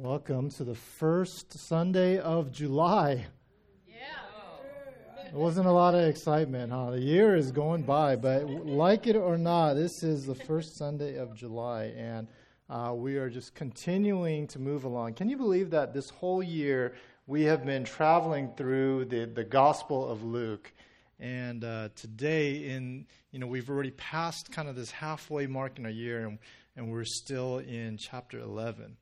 Welcome to the first Sunday of July. Yeah. It wasn't a lot of excitement, huh? The year is going by, but like it or not, this is the first Sunday of July, and uh, we are just continuing to move along. Can you believe that this whole year we have been traveling through the, the Gospel of Luke? And uh, today, in you know, we've already passed kind of this halfway mark in our year, and, and we're still in chapter 11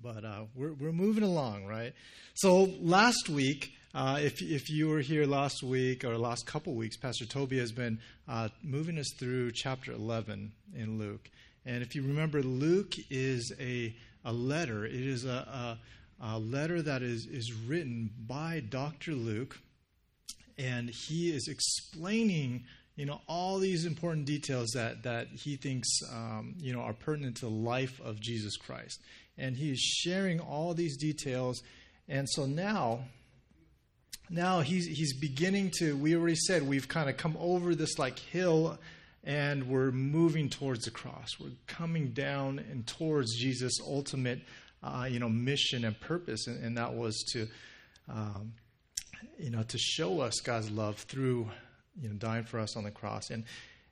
but uh, we're we're moving along, right? So last week, uh, if if you were here last week or last couple weeks, Pastor Toby has been uh, moving us through chapter eleven in Luke, and if you remember, Luke is a a letter. It is a, a, a letter that is is written by Doctor Luke, and he is explaining you know all these important details that that he thinks um, you know are pertinent to the life of Jesus Christ and he is sharing all these details. And so now, now he's he's beginning to. We already said we've kind of come over this like hill, and we're moving towards the cross. We're coming down and towards Jesus' ultimate, uh, you know, mission and purpose, and, and that was to, um, you know, to show us God's love through, you know, dying for us on the cross. And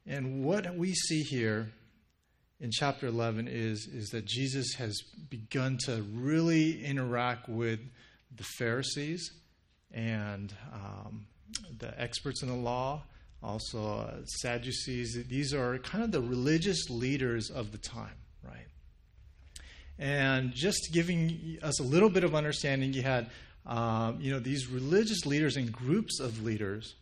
and what we see here in chapter 11 is, is that Jesus has begun to really interact with the Pharisees and um, the experts in the law, also uh, Sadducees. These are kind of the religious leaders of the time, right? And just giving us a little bit of understanding, you had um, you know these religious leaders and groups of leaders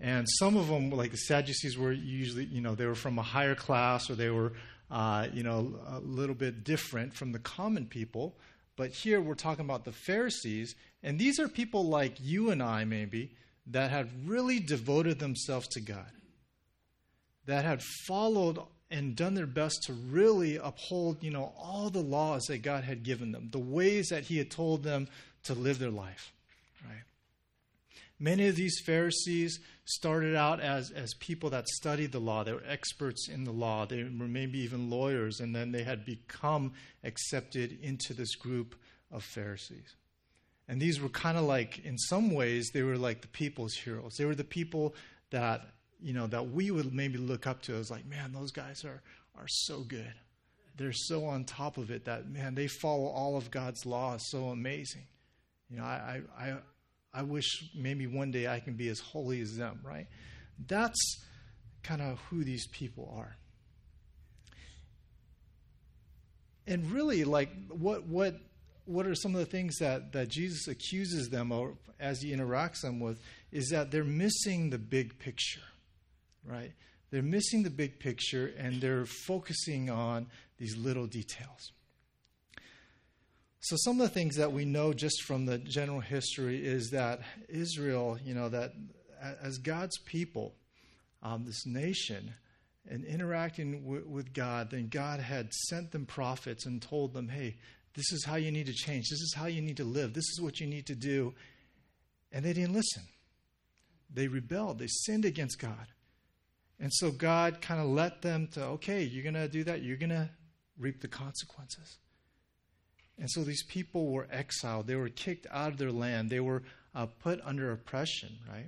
and some of them like the sadducees were usually you know they were from a higher class or they were uh, you know, a little bit different from the common people. But here we're talking about the Pharisees, and these are people like you and I, maybe, that had really devoted themselves to God, that had followed and done their best to really uphold, you know, all the laws that God had given them, the ways that He had told them to live their life, right? Many of these Pharisees started out as, as people that studied the law. They were experts in the law. They were maybe even lawyers, and then they had become accepted into this group of Pharisees. And these were kind of like, in some ways, they were like the people's heroes. They were the people that, you know, that we would maybe look up to as like, man, those guys are, are so good. They're so on top of it that, man, they follow all of God's law. It's so amazing. You know, I, I, I wish maybe one day I can be as holy as them, right? That's kind of who these people are. And really, like, what, what, what are some of the things that, that Jesus accuses them of as he interacts them with is that they're missing the big picture, right? They're missing the big picture and they're focusing on these little details. So, some of the things that we know just from the general history is that Israel, you know, that as God's people, um, this nation, and interacting w- with God, then God had sent them prophets and told them, hey, this is how you need to change. This is how you need to live. This is what you need to do. And they didn't listen. They rebelled. They sinned against God. And so God kind of let them to, okay, you're going to do that. You're going to reap the consequences. And so these people were exiled. They were kicked out of their land. They were uh, put under oppression, right?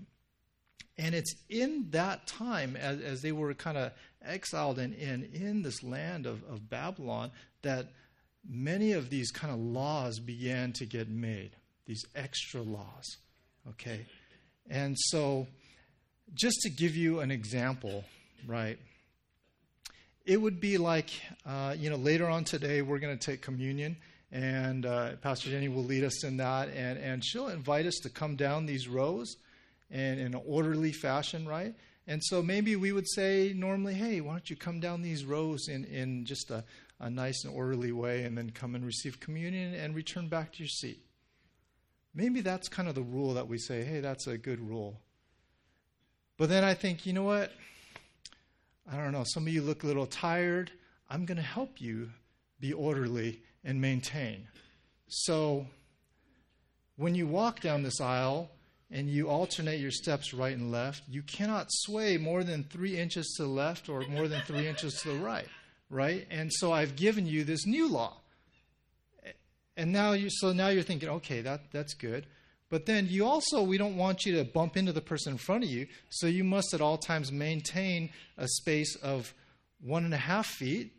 And it's in that time, as, as they were kind of exiled and in, this land of, of Babylon, that many of these kind of laws began to get made, these extra laws, okay? And so, just to give you an example, right? It would be like, uh, you know, later on today, we're going to take communion and uh, Pastor Jenny will lead us in that, and, and she'll invite us to come down these rows and in an orderly fashion, right? And so maybe we would say normally, hey, why don't you come down these rows in, in just a, a nice and orderly way and then come and receive communion and return back to your seat. Maybe that's kind of the rule that we say, hey, that's a good rule. But then I think, you know what? I don't know. Some of you look a little tired. I'm going to help you be orderly and maintain. So when you walk down this aisle and you alternate your steps right and left, you cannot sway more than three inches to the left or more than three inches to the right, right? And so I've given you this new law. And now you so now you're thinking, okay, that that's good. But then you also we don't want you to bump into the person in front of you, so you must at all times maintain a space of one and a half feet,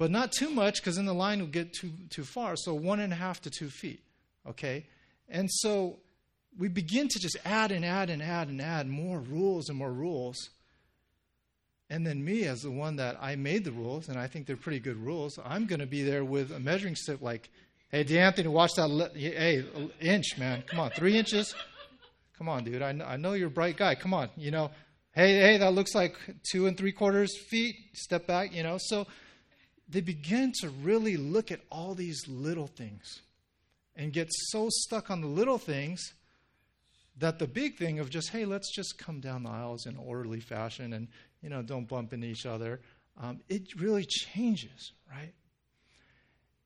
but not too much because then the line will get too too far. So one and a half to two feet. Okay? And so we begin to just add and add and add and add more rules and more rules. And then me, as the one that I made the rules, and I think they're pretty good rules, I'm going to be there with a measuring stick like, hey, DeAnthony, watch that. Le- hey, inch, man. Come on, three inches. Come on, dude. I I know you're a bright guy. Come on. You know, hey, hey, that looks like two and three quarters feet. Step back, you know. So they begin to really look at all these little things and get so stuck on the little things that the big thing of just hey let's just come down the aisles in orderly fashion and you know don't bump into each other. Um, it really changes right?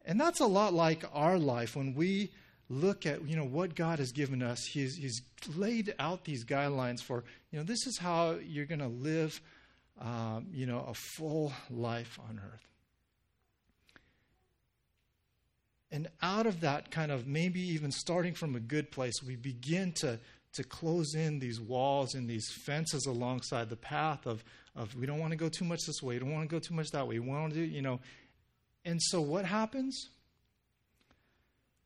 And that's a lot like our life when we look at you know what god has given us. He's, he's laid out these guidelines for you know this is how you're going to live um, you know a full life on earth and out of that kind of maybe even starting from a good place we begin to to close in these walls and these fences alongside the path of, of we don't want to go too much this way, we don't want to go too much that way, we want to do, you know. And so what happens?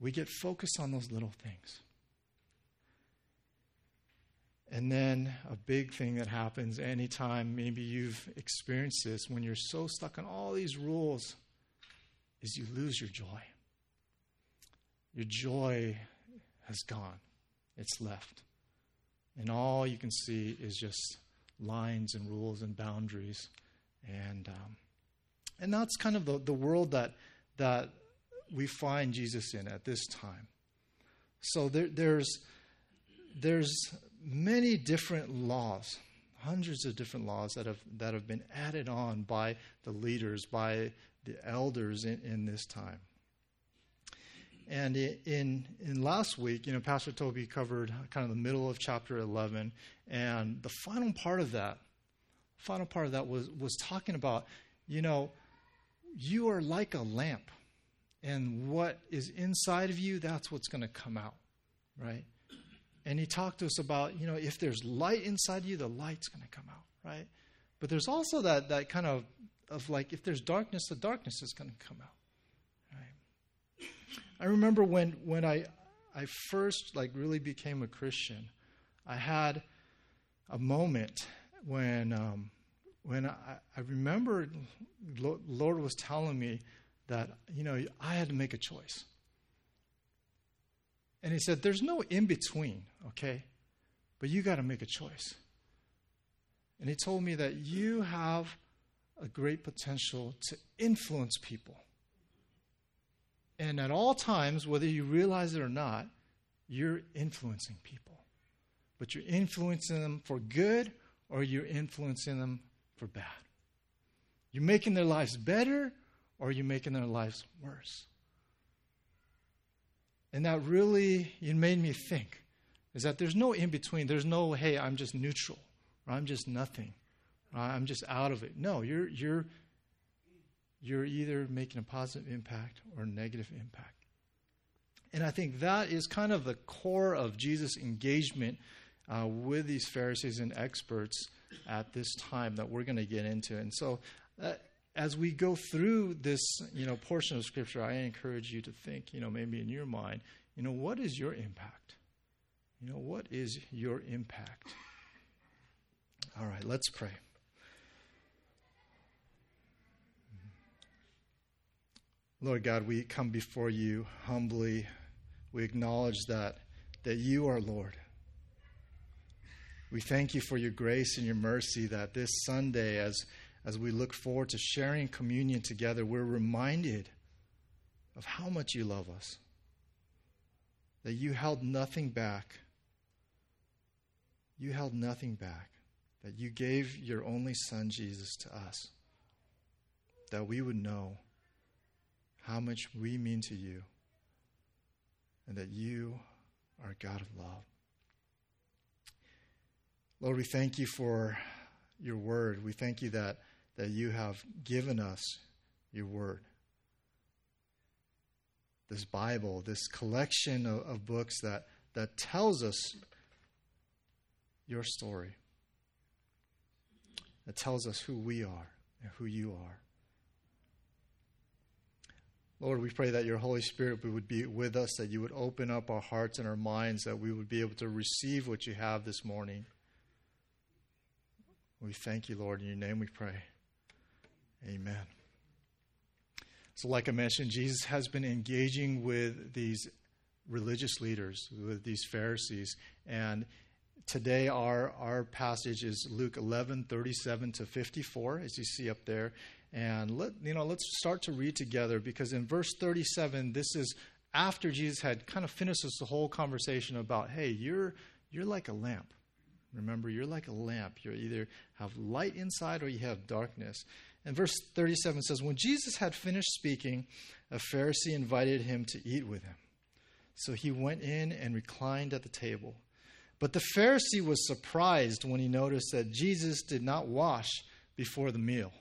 We get focused on those little things. And then a big thing that happens anytime maybe you've experienced this when you're so stuck on all these rules is you lose your joy. Your joy has gone, it's left. And all you can see is just lines and rules and boundaries. And, um, and that's kind of the, the world that, that we find Jesus in at this time. So there, there's, there's many different laws, hundreds of different laws that have, that have been added on by the leaders, by the elders in, in this time. And in in last week, you know, Pastor Toby covered kind of the middle of chapter 11, and the final part of that, final part of that was was talking about, you know, you are like a lamp, and what is inside of you, that's what's going to come out, right? And he talked to us about, you know, if there's light inside you, the light's going to come out, right? But there's also that that kind of of like if there's darkness, the darkness is going to come out. I remember when, when I, I first like really became a Christian, I had a moment when, um, when I, I remember Lord was telling me that, you know, I had to make a choice. And he said, there's no in between, okay? But you got to make a choice. And he told me that you have a great potential to influence people. And at all times, whether you realize it or not, you're influencing people. But you're influencing them for good or you're influencing them for bad. You're making their lives better or you're making their lives worse. And that really it made me think is that there's no in between. There's no, hey, I'm just neutral or I'm just nothing. or I'm just out of it. No, you're, you're you're either making a positive impact or a negative impact. And I think that is kind of the core of Jesus' engagement uh, with these Pharisees and experts at this time that we're going to get into. And so, uh, as we go through this, you know, portion of Scripture, I encourage you to think, you know, maybe in your mind, you know, what is your impact? You know, what is your impact? All right, let's pray. Lord God, we come before you humbly. We acknowledge that, that you are Lord. We thank you for your grace and your mercy that this Sunday, as, as we look forward to sharing communion together, we're reminded of how much you love us. That you held nothing back. You held nothing back. That you gave your only Son, Jesus, to us. That we would know how much we mean to you and that you are God of love. Lord, we thank you for your word. We thank you that, that you have given us your word. this Bible, this collection of, of books that, that tells us your story. That tells us who we are and who you are. Lord, we pray that your Holy Spirit would be with us, that you would open up our hearts and our minds, that we would be able to receive what you have this morning. We thank you, Lord. In your name we pray. Amen. So, like I mentioned, Jesus has been engaging with these religious leaders, with these Pharisees. And today, our, our passage is Luke 11 37 to 54, as you see up there. And let, you know, let's start to read together because in verse 37, this is after Jesus had kind of finished this whole conversation about, hey, you're, you're like a lamp. Remember, you're like a lamp. You either have light inside or you have darkness. And verse 37 says, When Jesus had finished speaking, a Pharisee invited him to eat with him. So he went in and reclined at the table. But the Pharisee was surprised when he noticed that Jesus did not wash before the meal.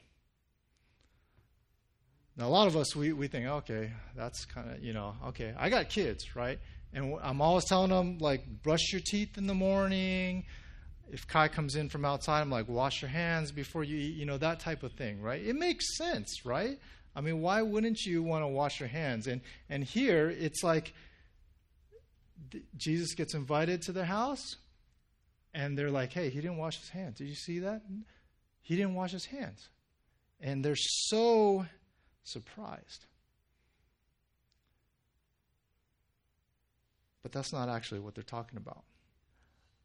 Now, a lot of us, we, we think, okay, that's kind of, you know, okay, I got kids, right? And I'm always telling them, like, brush your teeth in the morning. If Kai comes in from outside, I'm like, wash your hands before you eat, you know, that type of thing, right? It makes sense, right? I mean, why wouldn't you want to wash your hands? And, and here, it's like Jesus gets invited to their house, and they're like, hey, he didn't wash his hands. Did you see that? He didn't wash his hands. And they're so surprised. But that's not actually what they're talking about.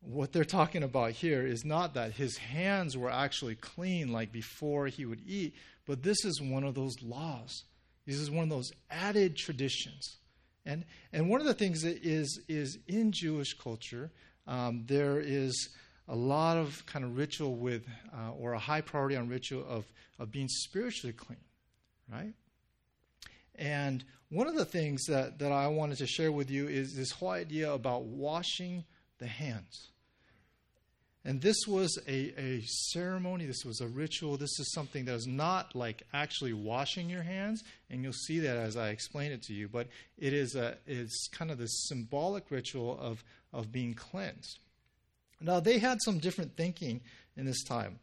What they're talking about here is not that his hands were actually clean like before he would eat, but this is one of those laws. This is one of those added traditions. And, and one of the things that is, is in Jewish culture, um, there is a lot of kind of ritual with, uh, or a high priority on ritual of, of being spiritually clean right? And one of the things that, that I wanted to share with you is this whole idea about washing the hands. And this was a, a ceremony, this was a ritual, this is something that is not like actually washing your hands, and you'll see that as I explain it to you, but it is a it's kind of this symbolic ritual of, of being cleansed. Now they had some different thinking in this time.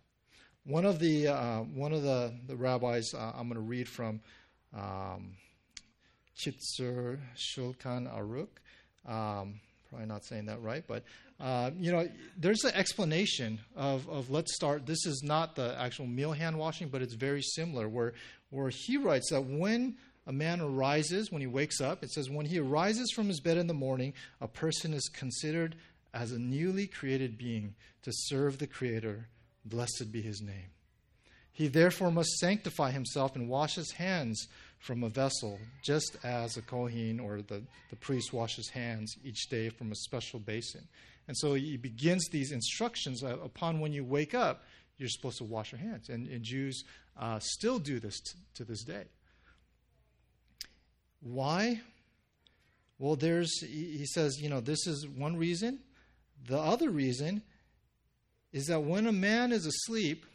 One of the uh, one of the, the rabbis uh, I'm going to read from um, Kitzur Shulchan Aruch. Um, probably not saying that right, but uh, you know, there's an explanation of, of let's start. This is not the actual meal hand washing, but it's very similar. Where where he writes that when a man arises, when he wakes up, it says when he arises from his bed in the morning, a person is considered as a newly created being to serve the Creator Blessed be his name. He therefore must sanctify himself and wash his hands from a vessel, just as a Kohen or the, the priest washes hands each day from a special basin. And so he begins these instructions upon when you wake up, you're supposed to wash your hands. And, and Jews uh, still do this t- to this day. Why? Well, there's, he says, you know, this is one reason. The other reason is that when a man is asleep,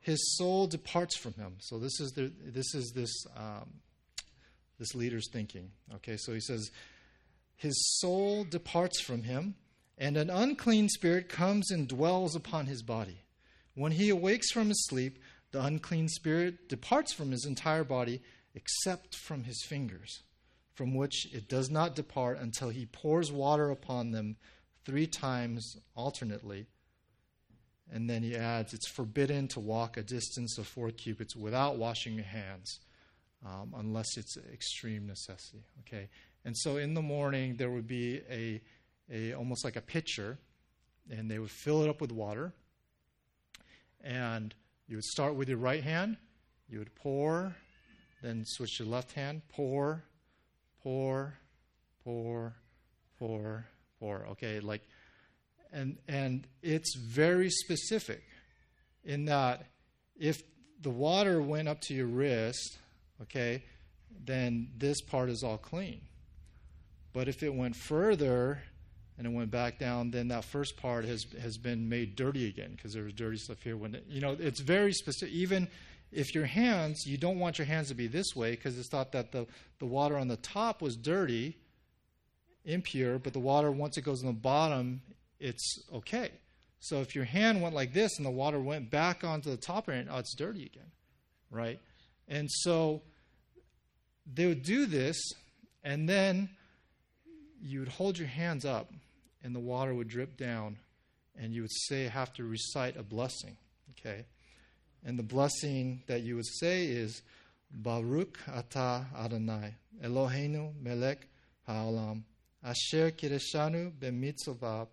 his soul departs from him. So this is the, this is this um, this leader's thinking. Okay, so he says, his soul departs from him, and an unclean spirit comes and dwells upon his body. When he awakes from his sleep, the unclean spirit departs from his entire body, except from his fingers, from which it does not depart until he pours water upon them three times alternately and then he adds, it's forbidden to walk a distance of four cubits without washing your hands, um, unless it's extreme necessity. Okay, and so in the morning there would be a, a almost like a pitcher, and they would fill it up with water, and you would start with your right hand, you would pour, then switch your left hand, pour, pour, pour, pour, pour. Okay, like and, and it's very specific in that if the water went up to your wrist, okay, then this part is all clean. But if it went further and it went back down, then that first part has has been made dirty again because there was dirty stuff here. When it, you know, it's very specific. Even if your hands, you don't want your hands to be this way because it's thought that the, the water on the top was dirty, impure, but the water, once it goes on the bottom, it's okay. So if your hand went like this and the water went back onto the top of it, oh, it's dirty again, right? And so they would do this, and then you would hold your hands up, and the water would drip down, and you would say, have to recite a blessing, okay? And the blessing that you would say is, Baruch atah Adonai, Eloheinu melech ha'olam, asher kireshanu b'mitzvotav,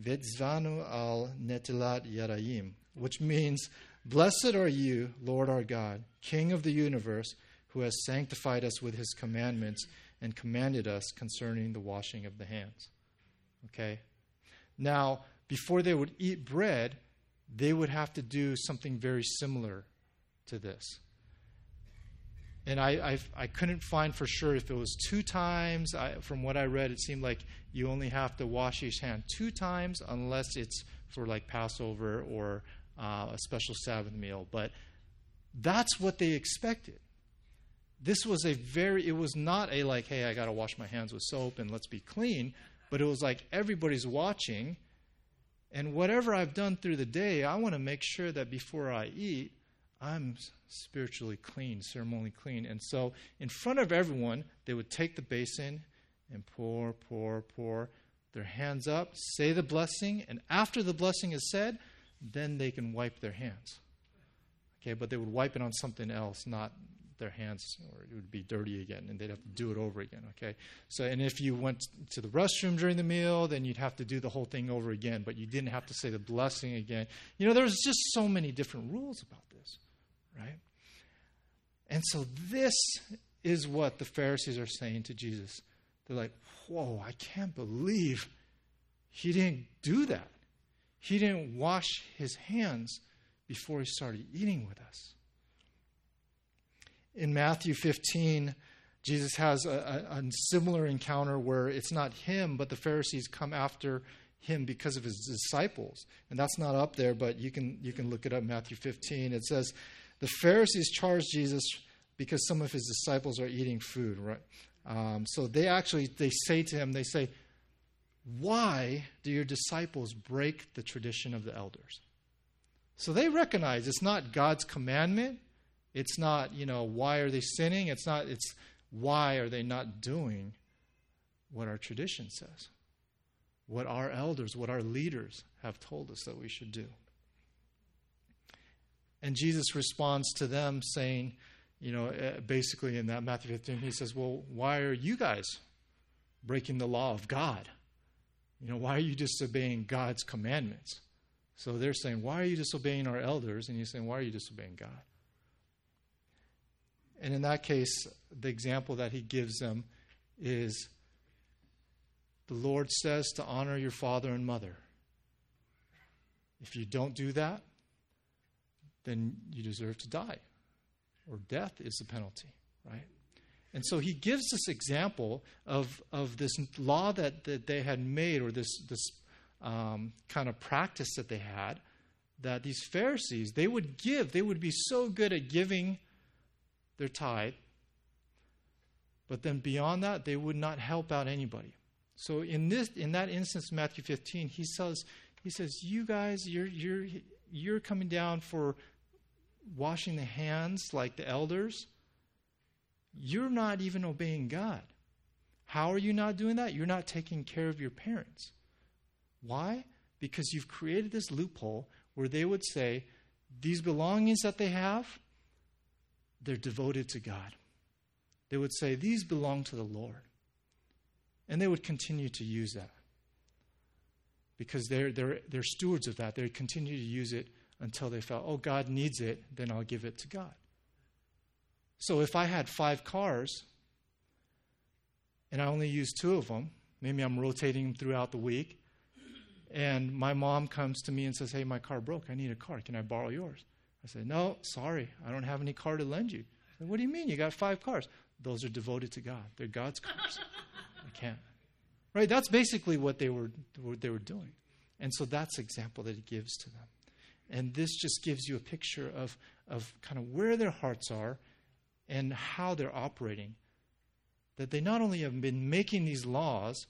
Vidzvanu al netilat yarayim, which means, Blessed are you, Lord our God, King of the universe, who has sanctified us with his commandments and commanded us concerning the washing of the hands. Okay? Now, before they would eat bread, they would have to do something very similar to this. And I, I, I couldn't find for sure if it was two times. I, from what I read, it seemed like you only have to wash each hand two times unless it's for like Passover or uh, a special Sabbath meal. But that's what they expected. This was a very, it was not a like, hey, I got to wash my hands with soap and let's be clean. But it was like everybody's watching. And whatever I've done through the day, I want to make sure that before I eat, I'm spiritually clean, ceremonially clean. And so, in front of everyone, they would take the basin and pour, pour, pour, their hands up, say the blessing, and after the blessing is said, then they can wipe their hands. Okay, but they would wipe it on something else, not their hands, or it would be dirty again, and they'd have to do it over again. Okay, so and if you went to the restroom during the meal, then you'd have to do the whole thing over again, but you didn't have to say the blessing again. You know, there's just so many different rules about this, right? And so this is what the Pharisees are saying to Jesus. They're like, whoa, I can't believe he didn't do that. He didn't wash his hands before he started eating with us. In Matthew 15, Jesus has a, a, a, similar encounter where it's not him, but the Pharisees come after him because of his disciples. And that's not up there, but you can, you can look it up, Matthew 15. It says, The Pharisees charged Jesus because some of his disciples are eating food, right? Um, so they actually they say to him, they say, "Why do your disciples break the tradition of the elders?" So they recognize it's not God's commandment. It's not, you know, why are they sinning? It's not. It's why are they not doing what our tradition says, what our elders, what our leaders have told us that we should do. And Jesus responds to them saying, you know, uh, basically in that Matthew 15, he says, Well, why are you guys breaking the law of God? You know, why are you disobeying God's commandments? So they're saying, Why are you disobeying our elders? And he's saying, Why are you disobeying God? And in that case, the example that he gives them is the Lord says to honor your father and mother. If you don't do that, then you deserve to die or death is the penalty, right? And so he gives this example of, of this law that, that they had made, or this, this um, kind of practice that they had, that these Pharisees, they would give, they would be so good at giving their tithe, but then beyond that, they would not help out anybody. So in this, in that instance, Matthew 15, he says, he says, you guys, you're, you're, you're coming down for washing the hands like the elders, you're not even obeying God. How are you not doing that? You're not taking care of your parents. Why? Because you've created this loophole where they would say, these belongings that they have, they're devoted to God. They would say, these belong to the Lord. And they would continue to use that because they're, they're, they're stewards of that. They continue to use it until they felt, oh, God needs it, then I'll give it to God. So if I had five cars and I only use two of them, maybe I'm rotating them throughout the week, and my mom comes to me and says, hey, my car broke. I need a car. Can I borrow yours? I say, no, sorry. I don't have any car to lend you. Said, what do you mean? You got five cars. Those are devoted to God. They're God's cars. I can't. Right? That's basically what they were, what they were doing. And so that's the example that he gives to them. And this just gives you a picture of, of kind of where their hearts are and how they're operating. That they not only have been making these laws,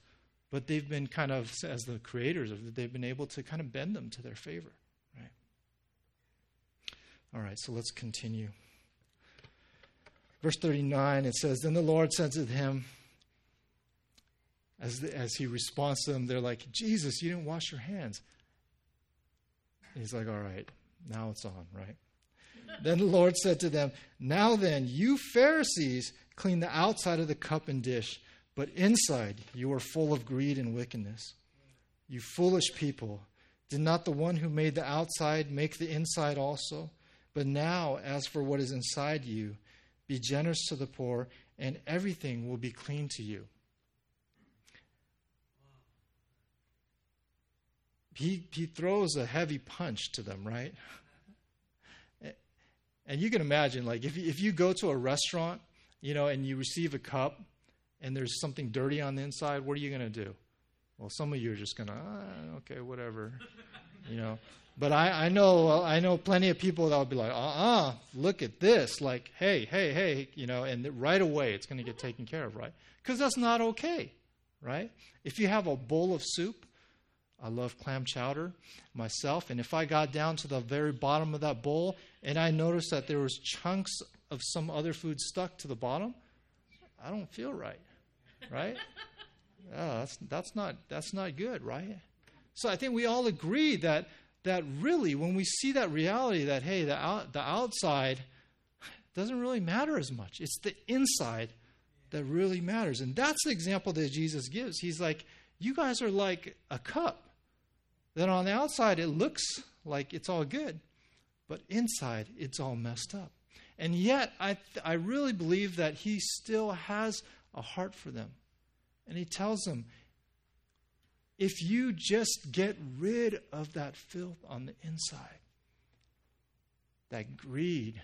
but they've been kind of, as the creators of it, they've been able to kind of bend them to their favor. Right? All right, so let's continue. Verse 39, it says, Then the Lord said to him, as, the, as he responds to them, they're like, Jesus, you didn't wash your hands. He's like, All right, now it's on, right? then the Lord said to them, Now then, you Pharisees clean the outside of the cup and dish, but inside you are full of greed and wickedness. You foolish people, did not the one who made the outside make the inside also? But now, as for what is inside you, be generous to the poor, and everything will be clean to you. He, he throws a heavy punch to them, right? And you can imagine, like, if, if you go to a restaurant, you know, and you receive a cup and there's something dirty on the inside, what are you going to do? Well, some of you are just going to, ah, okay, whatever, you know. But I, I know I know plenty of people that will be like, uh-uh, look at this. Like, hey, hey, hey, you know, and right away it's going to get taken care of, right? Because that's not okay, right? If you have a bowl of soup, I love clam chowder myself, and if I got down to the very bottom of that bowl and I noticed that there was chunks of some other food stuck to the bottom, I don't feel right, right? Oh, that's that's not that's not good, right? So I think we all agree that that really, when we see that reality that, hey, the, out, the outside doesn't really matter as much, it's the inside that really matters. And that's the example that Jesus gives. He's like, you guys are like a cup. That on the outside, it looks like it's all good, but inside, it's all messed up. And yet, I, I really believe that he still has a heart for them. And he tells them, if you just get rid of that filth on the inside, that greed,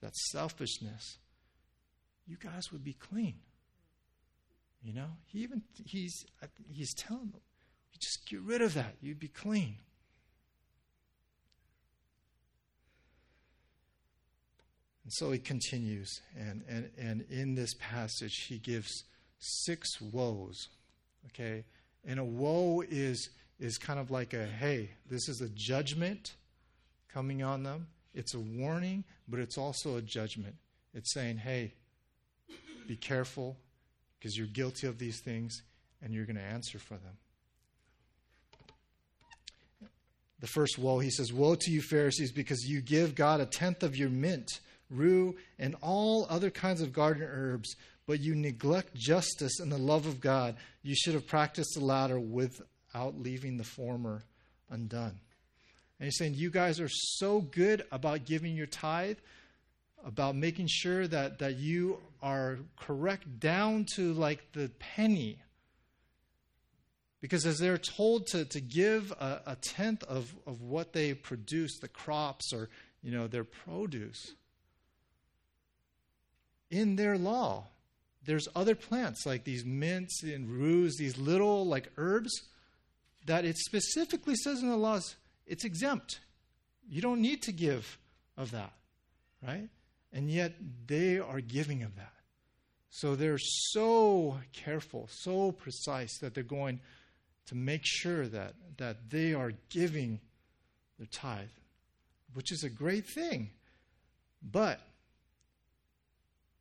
that selfishness, you guys would be clean. You know, he even he's he's telling them, you just get rid of that, you'd be clean. And so he continues, and, and, and in this passage, he gives six woes Okay? And a woe is is kind of like a hey, this is a judgment coming on them. It's a warning, but it's also a judgment. It's saying, hey, be careful because you're guilty of these things and you're going to answer for them. The first woe, he says, Woe to you, Pharisees, because you give God a tenth of your mint, rue, and all other kinds of garden herbs but you neglect justice and the love of God. You should have practiced the latter without leaving the former undone. And he's saying, You guys are so good about giving your tithe, about making sure that, that you are correct down to like the penny. Because as they're told to, to give a, a tenth of, of what they produce, the crops or you know their produce, in their law, there's other plants like these mints and rues, these little like herbs that it specifically says in the laws it's exempt. You don't need to give of that, right? And yet they are giving of that. So they're so careful, so precise that they're going to make sure that, that they are giving their tithe, which is a great thing. But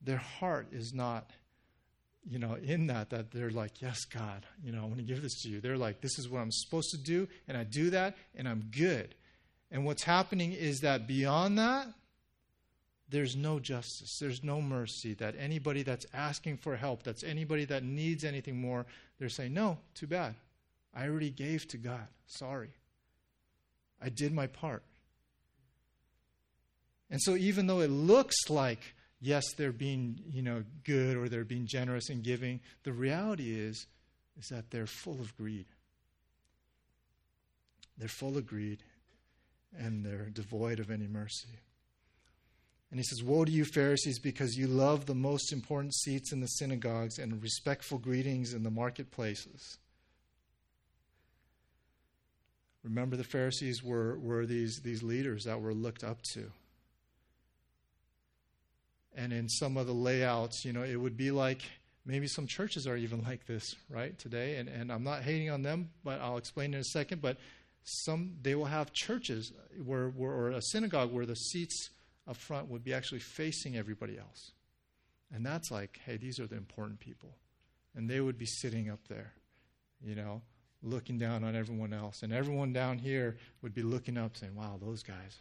their heart is not you know, in that, that they're like, yes, God, you know, I want to give this to you. They're like, this is what I'm supposed to do, and I do that, and I'm good. And what's happening is that beyond that, there's no justice, there's no mercy. That anybody that's asking for help, that's anybody that needs anything more, they're saying, no, too bad. I already gave to God. Sorry. I did my part. And so, even though it looks like yes, they're being, you know, good or they're being generous and giving. The reality is, is that they're full of greed. They're full of greed and they're devoid of any mercy. And he says, Woe to you, Pharisees, because you love the most important seats in the synagogues and respectful greetings in the marketplaces. Remember, the Pharisees were, were these, these leaders that were looked up to. And in some of the layouts, you know, it would be like maybe some churches are even like this, right, today. And, and I'm not hating on them, but I'll explain in a second. But some, they will have churches where, where or a synagogue where the seats up front would be actually facing everybody else. And that's like, hey, these are the important people. And they would be sitting up there, you know, looking down on everyone else. And everyone down here would be looking up saying, wow, those guys,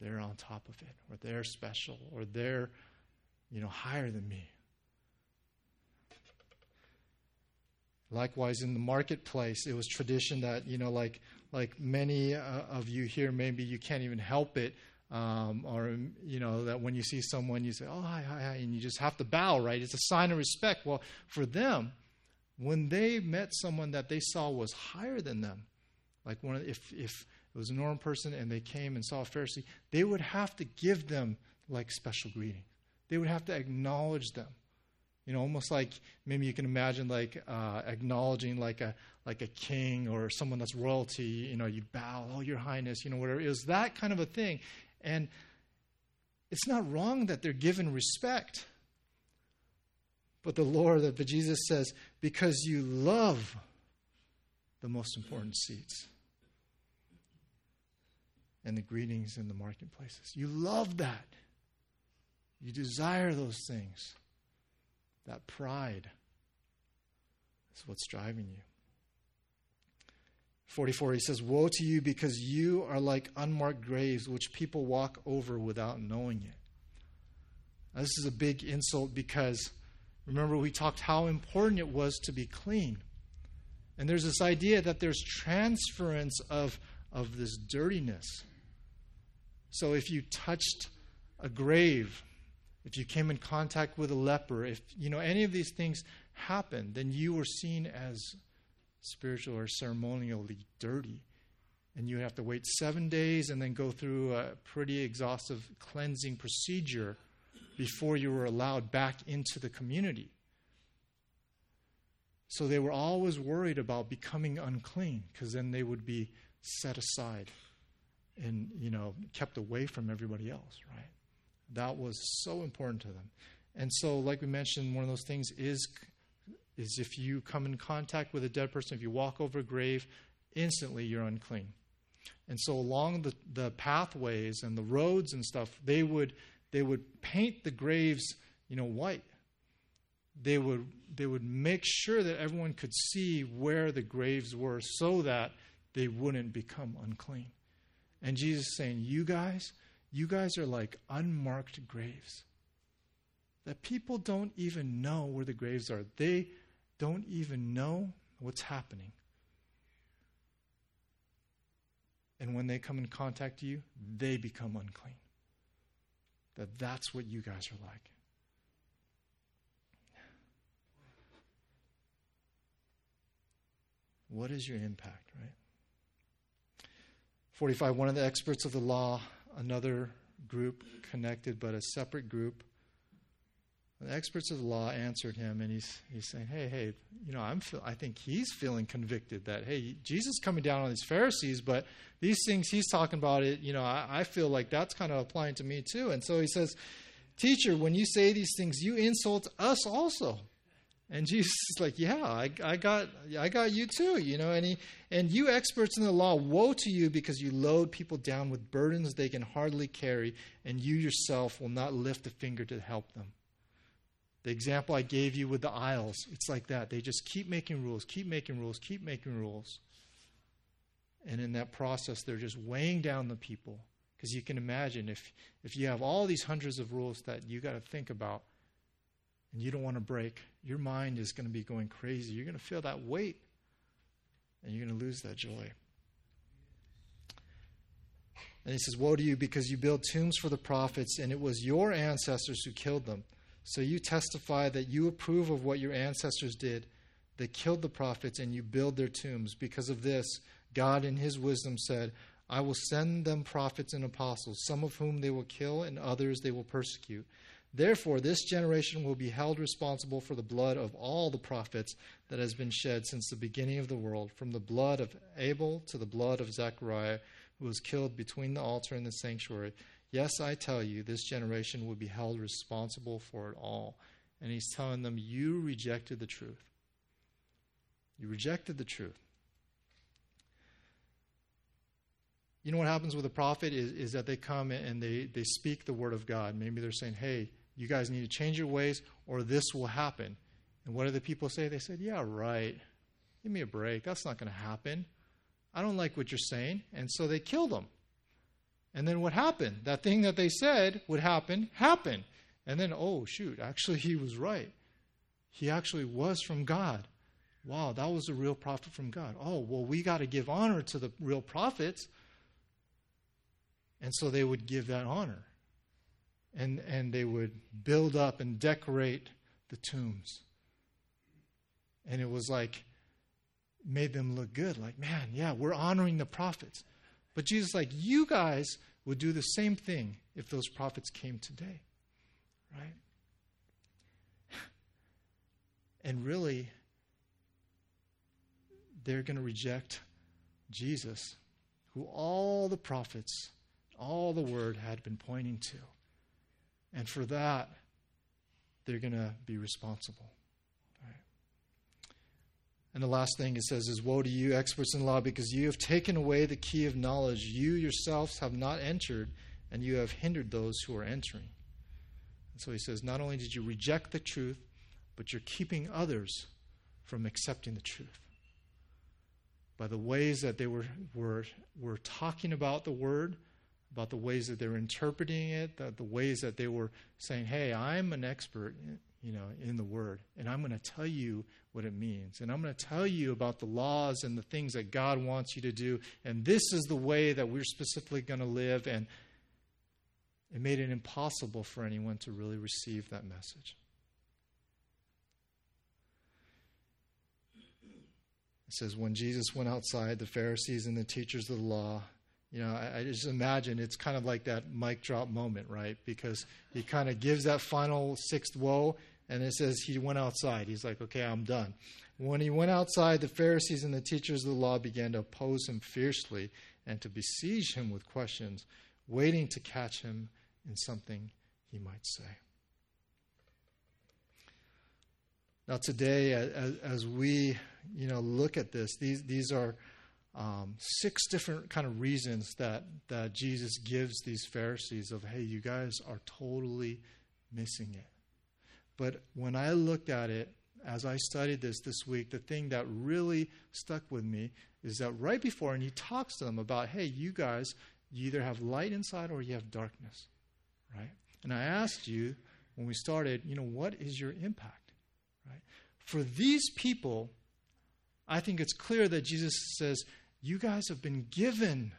they're on top of it, or they're special, or they're, you know, higher than me. Likewise, in the marketplace, it was tradition that, you know, like, like many uh, of you here, maybe you can't even help it um, or you know that when you see someone you say oh hi hi hi and you just have to bow right it's a sign of respect well for them when they met someone that they saw was higher than them like one if if it was a normal person and they came and saw a pharisee they would have to give them like special greeting. They would have to acknowledge them. You know almost like maybe you can imagine like uh, acknowledging like a like a king or someone that's royalty you know you bow oh your highness you know whatever. It was that kind of a thing. And it's not wrong that they're given respect. But the Lord, that Jesus says, because you love the most important seats and the greetings in the marketplaces. You love that. You desire those things. That pride is what's driving you. 44, he says, Woe to you because you are like unmarked graves which people walk over without knowing it. Now, this is a big insult because remember, we talked how important it was to be clean. And there's this idea that there's transference of, of this dirtiness. So if you touched a grave, if you came in contact with a leper, if you know any of these things happened, then you were seen as spiritual or ceremonially dirty. And you have to wait seven days and then go through a pretty exhaustive cleansing procedure before you were allowed back into the community. So they were always worried about becoming unclean because then they would be set aside and you know kept away from everybody else, right? That was so important to them. And so like we mentioned one of those things is is if you come in contact with a dead person, if you walk over a grave, instantly you're unclean. And so along the, the pathways and the roads and stuff, they would they would paint the graves, you know, white. They would they would make sure that everyone could see where the graves were so that they wouldn't become unclean. And Jesus is saying, You guys, you guys are like unmarked graves. That people don't even know where the graves are. They don't even know what's happening. And when they come in contact with you, they become unclean. That that's what you guys are like. What is your impact, right? 45, one of the experts of the law, another group connected but a separate group, the experts of the law answered him, and he's, he's saying, Hey, hey, you know, I'm feel, I think he's feeling convicted that, hey, Jesus coming down on these Pharisees, but these things he's talking about, it, you know, I, I feel like that's kind of applying to me too. And so he says, Teacher, when you say these things, you insult us also. And Jesus is like, Yeah, I, I got I got you too, you know, and he and you experts in the law, woe to you because you load people down with burdens they can hardly carry, and you yourself will not lift a finger to help them. The example I gave you with the aisles, it's like that. They just keep making rules, keep making rules, keep making rules. And in that process, they're just weighing down the people. Because you can imagine if, if you have all these hundreds of rules that you got to think about and you don't want to break, your mind is going to be going crazy. You're going to feel that weight and you're going to lose that joy. And he says, Woe to you because you build tombs for the prophets, and it was your ancestors who killed them. So you testify that you approve of what your ancestors did. They killed the prophets and you build their tombs. Because of this, God in his wisdom said, I will send them prophets and apostles, some of whom they will kill and others they will persecute. Therefore, this generation will be held responsible for the blood of all the prophets that has been shed since the beginning of the world, from the blood of Abel to the blood of Zechariah, who was killed between the altar and the sanctuary. Yes, I tell you, this generation will be held responsible for it all. And he's telling them, You rejected the truth. You rejected the truth. You know what happens with a prophet is, is that they come and they, they speak the word of God. Maybe they're saying, Hey, you guys need to change your ways or this will happen. And what do the people say? They said, Yeah, right. Give me a break. That's not going to happen. I don't like what you're saying. And so they killed him. And then what happened? That thing that they said would happen, happened. And then, oh, shoot, actually, he was right. He actually was from God. Wow, that was a real prophet from God. Oh, well, we got to give honor to the real prophets. And so they would give that honor and, and they would build up and decorate the tombs. And it was like, made them look good. Like, man, yeah, we're honoring the prophets. But Jesus, like, you guys would do the same thing if those prophets came today. Right? And really, they're going to reject Jesus, who all the prophets, all the word had been pointing to. And for that, they're going to be responsible. And the last thing it says is Woe to you, experts in law, because you have taken away the key of knowledge. You yourselves have not entered, and you have hindered those who are entering. And so he says, Not only did you reject the truth, but you're keeping others from accepting the truth. By the ways that they were, were, were talking about the word, about the ways that they were interpreting it, the, the ways that they were saying, "Hey, I'm an expert, you know, in the Word, and I'm going to tell you what it means, and I'm going to tell you about the laws and the things that God wants you to do, and this is the way that we're specifically going to live." And it made it impossible for anyone to really receive that message. It says, when Jesus went outside, the Pharisees and the teachers of the law you know, I, I, just imagine it's kind of like that mic drop moment, right? Because he kind of gives that final sixth woe, and it says he went outside. He's like, okay, I'm done. When he went outside, the Pharisees and the teachers of the law began to oppose him fiercely and to besiege him with questions, waiting to catch him in something he might say. Now, today, as, we you know look at this, these these are um, six different kind of reasons that, that Jesus gives these Pharisees of, hey, you guys are totally missing it. But when I looked at it, as I studied this this week, the thing that really stuck with me is that right before, and he talks to them about, hey, you guys, you either have light inside or you have darkness, right? And I asked you when we started, you know, what is your impact, right? For these people, I think it's clear that Jesus says, you guys have been given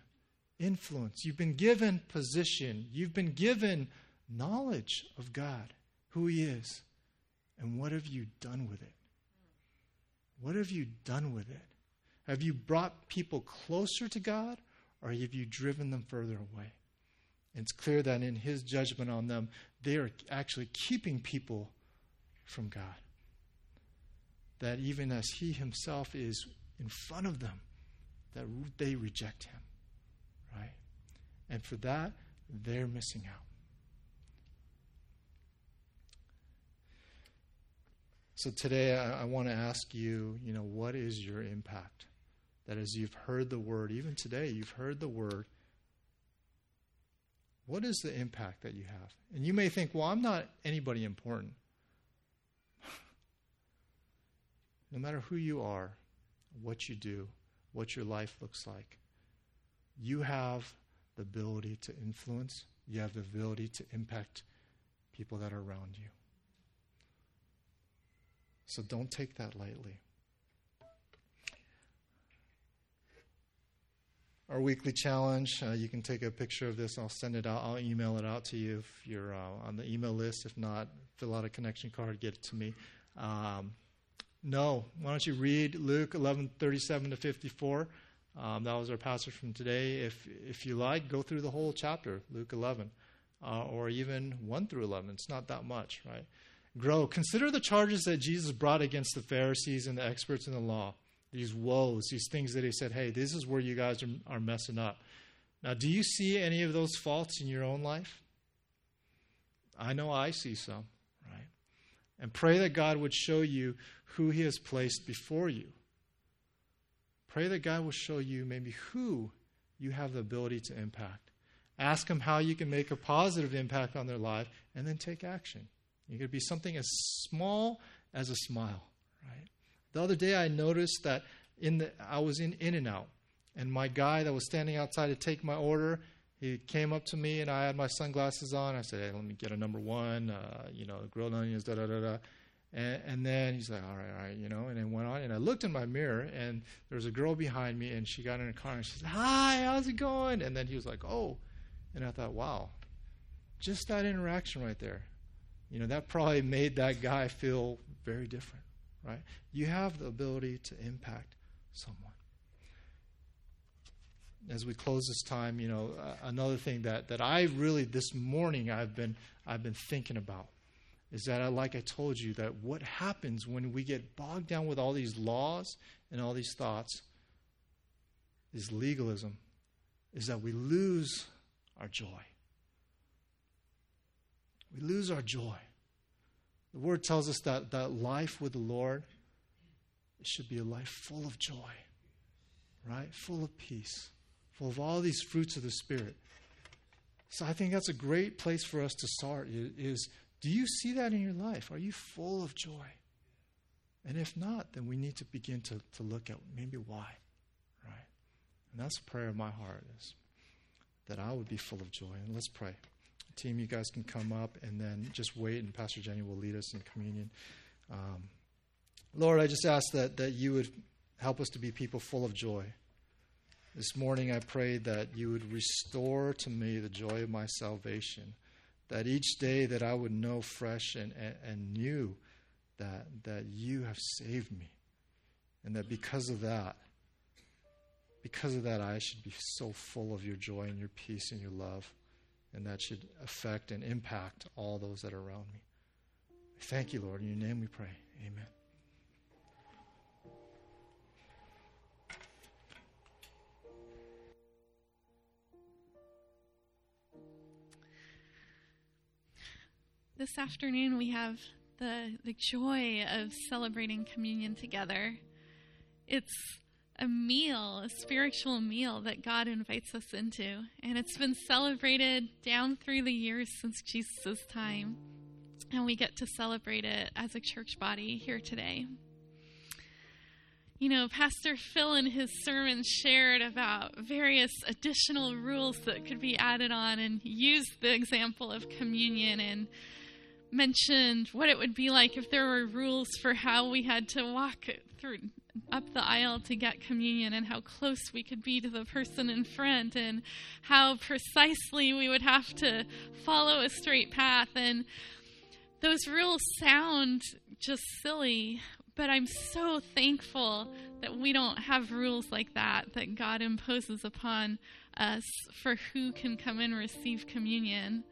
influence. You've been given position. You've been given knowledge of God, who He is. And what have you done with it? What have you done with it? Have you brought people closer to God or have you driven them further away? It's clear that in His judgment on them, they are actually keeping people from God. That even as He Himself is in front of them, that they reject him, right? And for that, they're missing out. So today, I, I want to ask you, you know, what is your impact? That as you've heard the word, even today, you've heard the word. What is the impact that you have? And you may think, well, I'm not anybody important. no matter who you are, what you do, what your life looks like. You have the ability to influence, you have the ability to impact people that are around you. So don't take that lightly. Our weekly challenge, uh, you can take a picture of this. I'll send it out. I'll email it out to you if you're uh, on the email list. If not, fill out a connection card, get it to me. Um, no. Why don't you read Luke 11, 37 to 54? Um, that was our passage from today. If, if you like, go through the whole chapter, Luke 11. uh, or even 1 through 11. It's not that much, right? Grow. Consider the charges that Jesus brought against the Pharisees and the experts in the law. These woes, these things that he said, hey, this is where you guys are, are messing up. Now, do you see any of those faults in your own life? I know I see some, right? And pray that God would show you who He has placed before you. Pray that God will show you maybe who you have the ability to impact. Ask Him how you can make a positive impact on their life, and then take action. It could be something as small as a smile, right? The other day I noticed that in the I was in In-N-Out, and my guy that was standing outside to take my order, he came up to me and I had my sunglasses on. I said, "Hey, let me get a number one. Uh, you know, grilled onions, da da da da." And, and, then he's like, "All right, all right," you know. And then went on, and I looked in my mirror, and there was a girl behind me, and she got in a car, and she said, "Hi, how's it going?" And then he was like, "Oh," and I thought, "Wow, just that interaction right there, you know, that probably made that guy feel very different, right? You have the ability to impact someone." as we close this time, you know, uh, another thing that, that I really this morning I've been I've been thinking about is that I, like I told you that what happens when we get bogged down with all these laws and all these thoughts is legalism is that we lose our joy. We lose our joy. The word tells us that, that life with the Lord it should be a life full of joy, right? Full of peace full of all these fruits of the Spirit. So I think that's a great place for us to start is do you see that in your life? Are you full of joy? And if not, then we need to begin to, to look at maybe why. Right? And that's a prayer of my heart is that I would be full of joy. And let's pray. Team, you guys can come up and then just wait, and Pastor Jenny will lead us in communion. Um, Lord, I just ask that, that you would help us to be people full of joy. This morning I prayed that you would restore to me the joy of my salvation, that each day that I would know fresh and, and, and new that, that you have saved me. And that because of that, because of that, I should be so full of your joy and your peace and your love. And that should affect and impact all those that are around me. Thank you, Lord. In your name we pray. Amen. this afternoon we have the, the joy of celebrating communion together. It's a meal, a spiritual meal that God invites us into. And it's been celebrated down through the years since Jesus' time. And we get to celebrate it as a church body here today. You know, Pastor Phil in his sermon shared about various additional rules that could be added on and used the example of communion and mentioned what it would be like if there were rules for how we had to walk through up the aisle to get communion and how close we could be to the person in front and how precisely we would have to follow a straight path and those rules sound just silly but I'm so thankful that we don't have rules like that that God imposes upon us for who can come and receive communion.